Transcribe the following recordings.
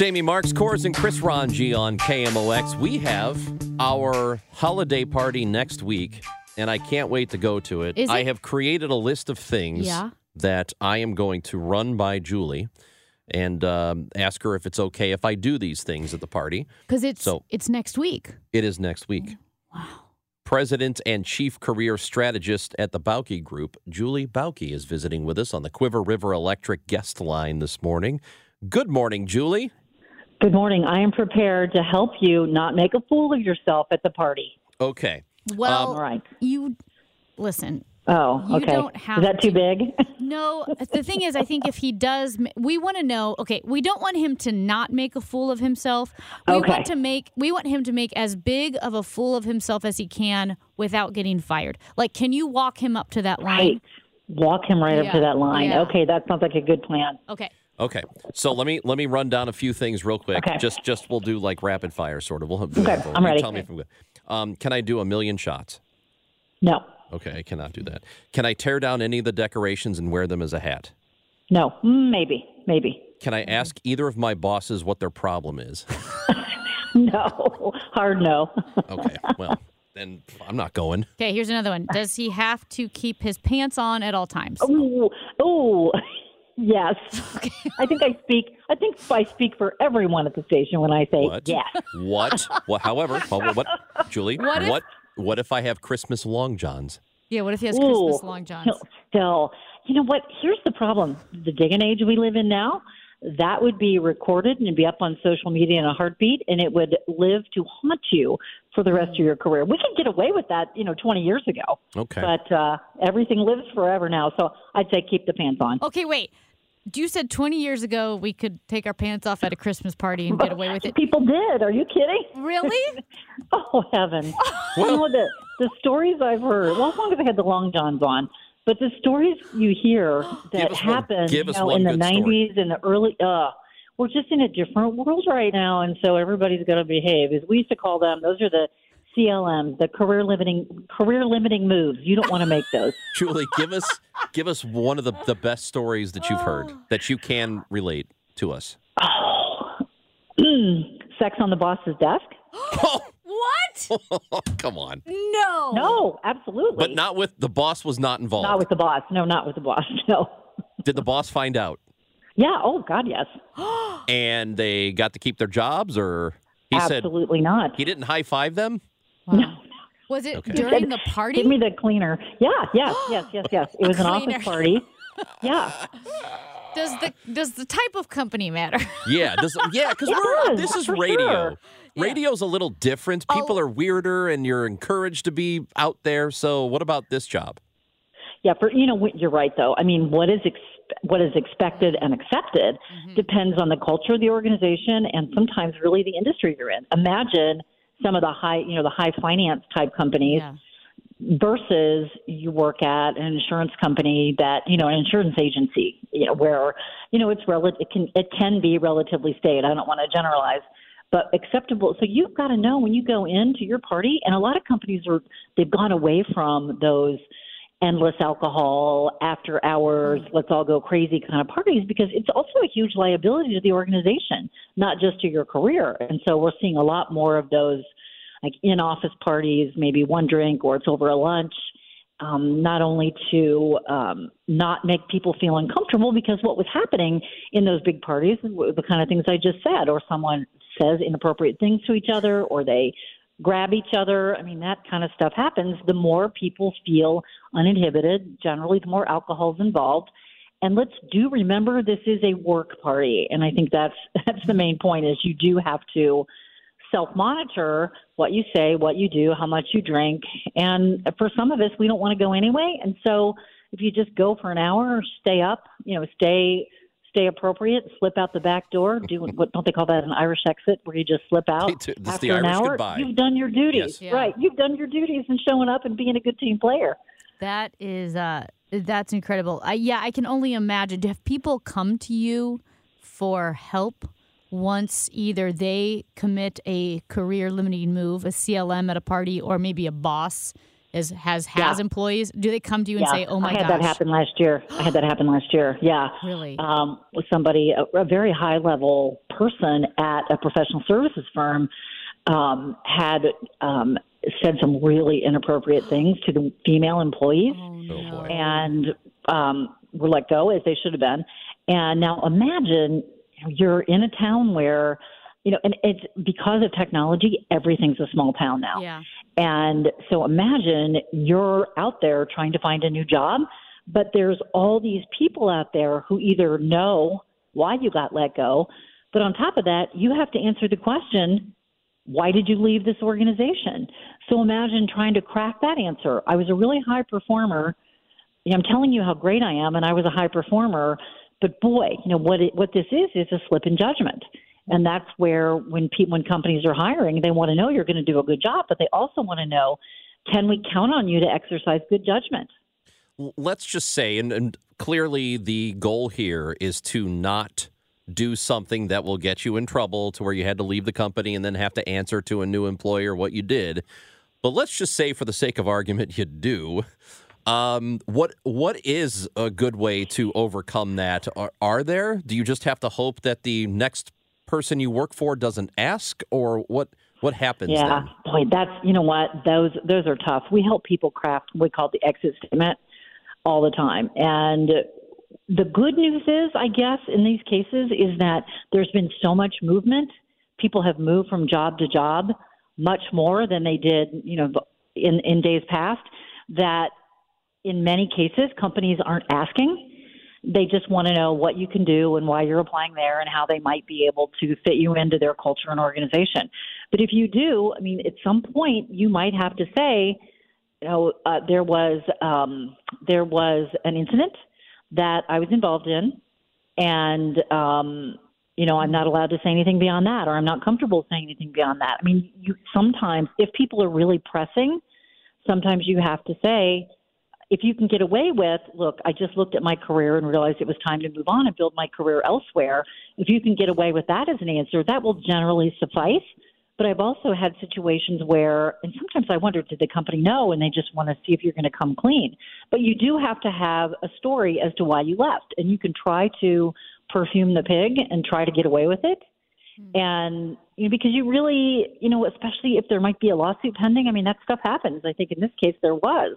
Amy Marxkors, and Chris Ranji on KMOX. We have our holiday party next week, and I can't wait to go to it. Is I it- have created a list of things Yeah. that I am going to run by Julie and um, ask her if it's okay if I do these things at the party. Because it's So- it's next week. It is next week. Wow. President and Chief Career Strategist at the Bauke Group, Julie Bauke, is visiting with us on the Cuivre River Electric guest line this morning. Good morning, Julie. Good morning. I am prepared to help you not make a fool of yourself at the party. Okay. Well, All right. you listen. Oh, You okay. don't have Is that too to- big? No, the thing is, I think if he does, we want to know. Okay, we don't want him to not make a fool of himself. We Okay. want to make. We want him to make as big of a fool of himself as he can without getting fired. Like, can you walk him up to that line? right. Walk him right Yeah, up to that line. yeah. Okay, that sounds like a good plan. Okay. Okay, so let me let me run down a few things real quick. Okay. Just just we'll do like rapid fire, sort of. We'll do Okay. I'm ready. Tell me if I'm good. Um, can I do a million shots? No, Okay, I cannot do that. Can I tear down any of the decorations and wear them as a hat? no, maybe, maybe. Can I ask either of my bosses what their problem is? No, hard no. Okay, well then I'm not going. Okay. Here's another one. Does he have to keep his pants on at all times? Oh, ooh, yes. I think I speak. I think I speak for everyone at the station when I say What? yes. What? What? However, what, what Julie? What if- what? What if I have Christmas long johns? Yeah. What if he has Ooh, Christmas long johns? Still, still, you know what? Here's the problem: the day and age we live in now, that would be recorded and be up on social media in a heartbeat, and it would live to haunt you for the rest of your career. We could get away with that, you know, 20 years ago, Okay. but uh, everything lives forever now. So I'd say keep the pants on. Okay. Wait. You said 20 years ago we could take our pants off at a Christmas party and get away with it. People did. Are you kidding? Really? Oh heaven! know the the stories I've heard. Well, as long as I had the long johns on, but the stories you hear that happened, you know, in the good story. '90s and the early. Uh, we're just in a different world right now, and so everybody's got to behave. As we used to call them, those are the CLMs, the career limiting career limiting moves. You don't want to make those. Julie, give us give us one of the, the best stories that you've heard that you can relate to us. Oh. Sex on the boss's desk? what? Come on. No. No, absolutely. But not with the boss was not involved. Not with the boss. No, not with the boss. No. Did the boss find out? Yeah. Oh God, yes. And they got to keep their jobs or he said Absolutely not. he didn't high five them? Wow. Was it Okay. during the party? Give me the cleaner. Yeah, yes, yes, yes, yes. It was an office party. Yeah. does the does the type of company matter? Yeah, this, yeah, because It we're does, this is for radio. sure. Radio's a little different. People Oh. are weirder, and you're encouraged to be out there. So, what about this job? Yeah, for you know, you're right though. I mean, what is ex- what is expected and accepted mm-hmm. depends on the culture of the organization and sometimes really the industry you're in. Imagine some of the high, you know, the high finance type companies yeah. versus you work at an insurance company that you know an insurance agency you know where you know it's relative it can it can be relatively staid i don't want to generalize but acceptable so you've got to know when you go into your party and a lot of companies are they've gone away from those endless alcohol after hours let's all go crazy kind of parties because it's also a huge liability to the organization not just to your career. And so we're seeing a lot more of those like in office parties, maybe one drink or it's over a lunch, um, not only to um, not make people feel uncomfortable because what was happening in those big parties the kind of things I just said, or someone says inappropriate things to each other, or they grab each other. I mean, that kind of stuff happens. The more people feel uninhibited, generally, the more alcohol's involved. And let's do remember this is a work party, and I think that's that's the main point. Is you do have to self monitor what you say, what you do, how much you drink. And for some of us, we don't want to go anyway. And so if you just go for an hour, or stay up, you know, stay stay appropriate, slip out the back door, do what don't they call that an Irish exit where you just slip out This is after the an Irish hour? goodbye. You've done your duties, Yes. Yeah. right? You've done your duties and showing up and being a good team player. That is uh that's incredible. I, yeah, I can only imagine. Have people come to you for help once either they commit a career limiting move, a CLM at a party, or maybe a boss is has has Yeah. employees? Do they come to you and yeah, say, "Oh my god"? I had gosh"? that happen last year. I had that happen last year. Yeah. Really? um, with somebody, a, a very high level person at a professional services firm, um, had um, said some really inappropriate things to the female employees oh, Oh, no. and um, were let go as they should have been. And now imagine you're in a town where, you know, and it's because of technology, everything's a small town now. Yeah. And so imagine you're out there trying to find a new job, but there's all these people out there who either know why you got let go, but on top of that, you have to answer the question, why did you leave this organization? So imagine trying to crack that answer. I was a really high performer. You know, I'm telling you how great I am, and I was a high performer. But boy, you know what? It, what this is is a slip in judgment, and that's where when people, when companies are hiring, they want to know you're going to do a good job, but they also want to know, can we count on you to exercise good judgment? Let's just say, and, and clearly the goal here is to not do something that will get you in trouble to where you had to leave the company and then have to answer to a new employer what you did. But let's just say, for the sake of argument, you do. Um, what what is a good way to overcome that? Are, are there? Do you just have to hope that the next person you work for doesn't ask, or what? What happens Yeah, then? boy, that's you know what those those are tough. We help people craft what we call the exit statement all the time, and the good news is, I guess, in these cases, is that there's been so much movement. People have moved from job to job much more than they did, you know, in in days past. That in many cases, companies aren't asking. They just want to know what you can do and why you're applying there and how they might be able to fit you into their culture and organization. But if you do, I mean, at some point, you might have to say, you know, uh, there was um, there was an incident that I was involved in, and um, you know, I'm not allowed to say anything beyond that, or I'm not comfortable saying anything beyond that. I mean, you sometimes, if people are really pressing, sometimes you have to say, if you can get away with, look, I just looked at my career and realized it was time to move on and build my career elsewhere. If you can get away with that as an answer, that will generally suffice. But I've also had situations where, and sometimes I wonder, did the company know and they just want to see if you're going to come clean? But you do have to have a story as to why you left. And you can try to perfume the pig and try to get away with it. Hmm. And you know, because you really, you know, especially if there might be a lawsuit pending, I mean, that stuff happens. I think in this case there was.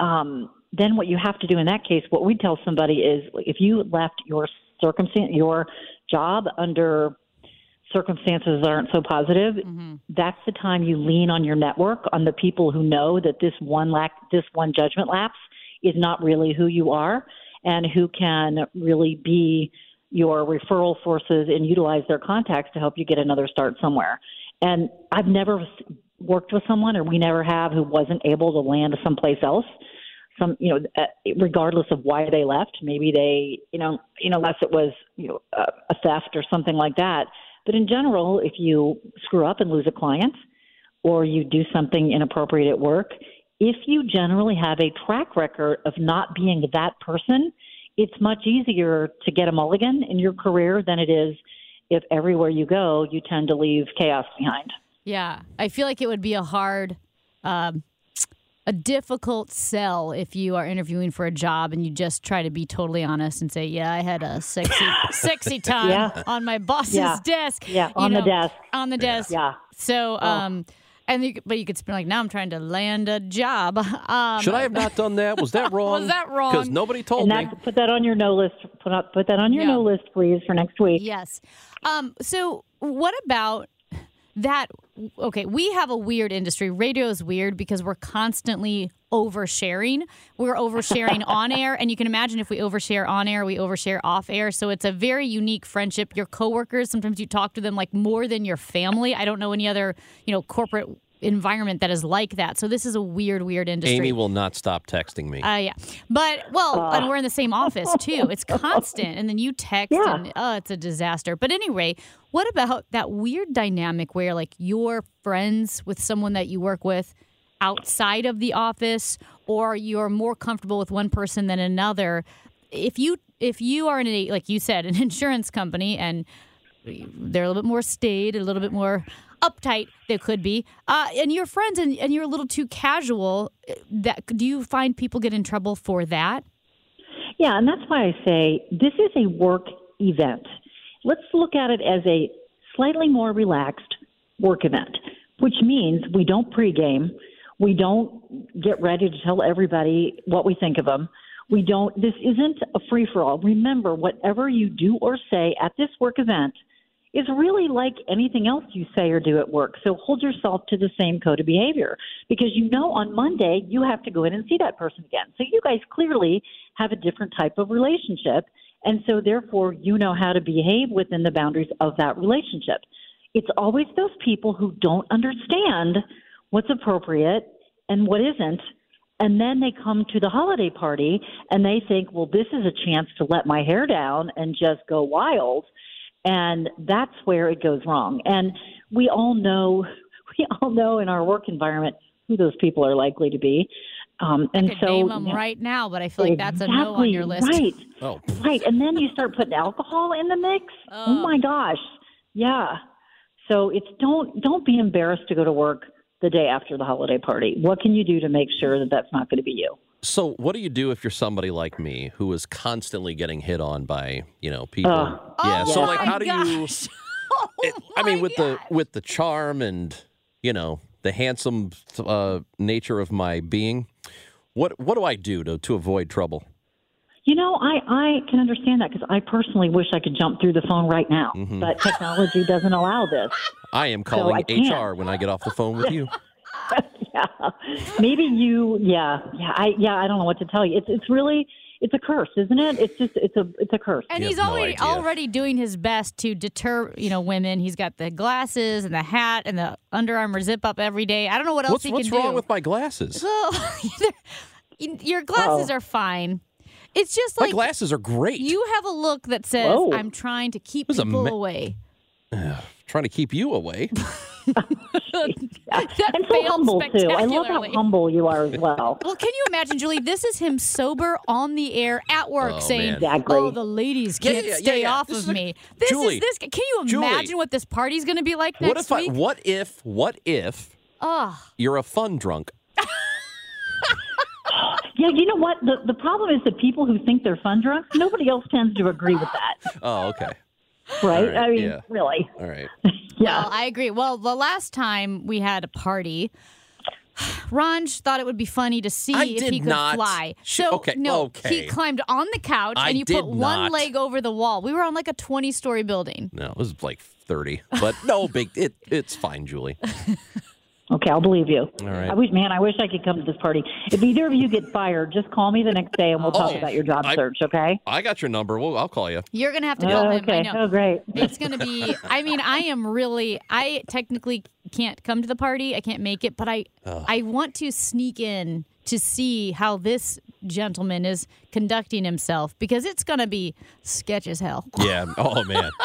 Um, then what you have to do in that case, what we tell somebody is if you left your circumstance, your job under circumstances that aren't so positive, that's the time you lean on your network, on the people who know that this one lack, this one judgment lapse is not really who you are, and who can really be your referral sources and utilize their contacts to help you get another start somewhere. And I've never worked with someone, or we never have, who wasn't able to land someplace else. Some, you know, uh, regardless of why they left, maybe they, you know, you know, unless it was, you know, a, a theft or something like that. But in general, if you screw up and lose a client, or you do something inappropriate at work, if you generally have a track record of not being that person, it's much easier to get a mulligan in your career than it is if everywhere you go you tend to leave chaos behind. Yeah, I feel like it would be a hard, um, a difficult sell if you are interviewing for a job and you just try to be totally honest and say, "Yeah, I had a sexy, sexy time Yeah. on my boss's Yeah. desk." Yeah, you on the desk. On the desk. Yeah. So, um, And you, but you could be like, now I'm trying to land a job. Um, Should I have not done that? Was that wrong? Was that wrong? Because nobody told And me. that, put that on your no list. Put up, put that on your Yeah. no list, please, for next week. Yes. Um, so what about that? Okay, we have a weird industry. Radio is weird because we're constantly oversharing. We're oversharing on air, and you can imagine if we overshare on air, we overshare off air. So it's a very unique friendship. Your coworkers, sometimes you talk to them like more than your family. I don't know any other, you know, corporate environment that is like that. So this is a weird, weird industry. Amy will not stop texting me. Uh, yeah, but well, and we're in the same office too. It's constant, and then you text, Yeah. and oh, it's a disaster. But anyway, what about that weird dynamic where like you're friends with someone that you work with outside of the office, or you're more comfortable with one person than another? If you if you are in a like you said an insurance company and they're a little bit more staid, a little bit more uptight. They could be, uh, and you're friends, and, and you're a little too casual. uh, That do you find people get in trouble for that? Yeah, and that's why I say this is a work event. Let's look at it as a slightly more relaxed work event, which means we don't pregame, we don't get ready to tell everybody what we think of them. We don't. This isn't a free for all. Remember, whatever you do or say at this work event is really like anything else you say or do at work. So hold yourself to the same code of behavior because you know on Monday you have to go in and see that person again. So you guys clearly have a different type of relationship. And so therefore you know how to behave within the boundaries of that relationship. It's always those people who don't understand what's appropriate and what isn't. And then they come to the holiday party and they think, well, this is a chance to let my hair down and just go wild. And that's where it goes wrong. And we all know, we all know in our work environment who those people are likely to be. Um, and I could so, name them yeah, right now, but I feel like that's a no on your list. Right. oh, Right. And then you start putting alcohol in the mix. Oh, Oh. my gosh. Yeah. So it's don't don't be embarrassed to go to work the day after the holiday party. What can you do to make sure that that's not going to be you? So what do you do if you're somebody like me who is constantly getting hit on by you know people? Uh, yeah. Oh so like, how do you? gosh. It, Oh I mean, with God. the with the charm and you know the handsome uh, nature of my being, what what do I do to to avoid trouble? You know, I, I can understand that because I personally wish I could jump through the phone right now, Mm-hmm. but technology doesn't allow this. I am calling can't. HR when I get off the phone with you. Yeah, maybe you. Yeah, yeah. I yeah. I don't know what to tell you. It's it's really it's a curse, isn't it? It's just it's a it's a curse. And You he's have no already idea. already doing his best to deter, you know, women. He's got the glasses and the hat and the Under Armour zip up every day. I don't know what else What's he what's can do. What's wrong with my glasses? Well, your glasses Oh. are fine. It's just My like glasses are great. you have a look that says, Whoa. "I'm trying to keep was people ma- away." trying to keep you away. That and so humble too. I love how humble you are as well. Well, can you imagine, Julie? This is him sober on the air at work Oh, saying. Exactly. "Oh, the ladies can't yeah, yeah, stay yeah. off This of is a- me." This Julie, is this. Can you Julie. imagine what this party's going to be like next what if I? week? What if? What if Oh, you're a fun drunk? Yeah, you know what? The the problem is that people who think they're fun drunks. Nobody else tends to agree with that, Oh, okay. right? right, I mean, yeah. really. All right. Yeah. well, I agree. Well, the last time we had a party. Ranj thought it would be funny to see I if he could not. fly. So okay, no, okay. he climbed on the couch I and you put one not. leg over the wall. We were on like a twenty-story building. No, it was like thirty, but no big. It it's fine, Julie. Okay, I'll believe you. All right. I wish, man, I wish I could come to this party. If either of you get fired, just call me the next day and we'll talk Oh, about your job I- search. Okay? I got your number. Well, I'll call you. You're gonna have to call Oh, him. I okay. know. Oh, great. It's going to be, I mean, I am really, I technically can't come to the party. I can't make it, but I, I want to sneak in to see how this gentleman is conducting himself because it's going to be sketch as hell. Yeah. Oh man.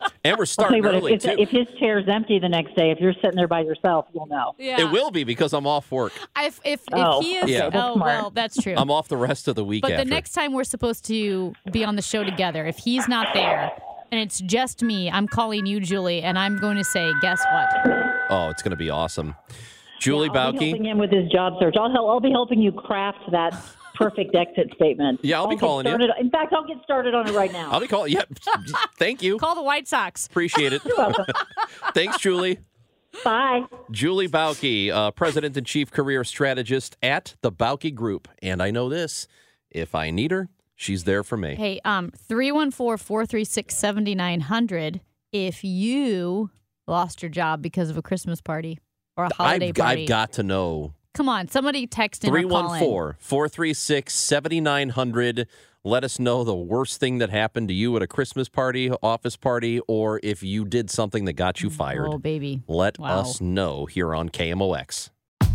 And we're I'll starting you what, early if, too. if, if his chair's empty the next day, if you're sitting there by yourself, you'll know. Yeah. It will be because I'm off work. If, if, Oh, if he is, Yeah. oh, well, that's true. I'm off the rest of the week but after. the next time we're supposed to be on the show together, if he's not there and it's just me, I'm calling you, Julie, and I'm going to say, guess what? oh, it's going to be awesome. Julie I'll Bauke. helping him with his job search. I'll, help, I'll be helping you craft that perfect exit statement. Yeah, I'll be get calling you. In fact, I'll get started on it right now. I'll be calling. Yep. Thank you. Call the White Sox. Appreciate it. You're welcome. Thanks, Julie. Bye. Julie Bauke, uh, President and Chief Career Strategist at the Bauke Group. And I know this if I need her, she's there for me. Hey, um, 314 436 7900. If you lost your job because of a Christmas party or a holiday I've, party, I've got to know. Come on, somebody text in or call in. 314 436 7900. Let us know the worst thing that happened to you at a Christmas party, office party, or if you did something that got you mm, fired. Oh, baby. Let Wow. us know here on KMOX.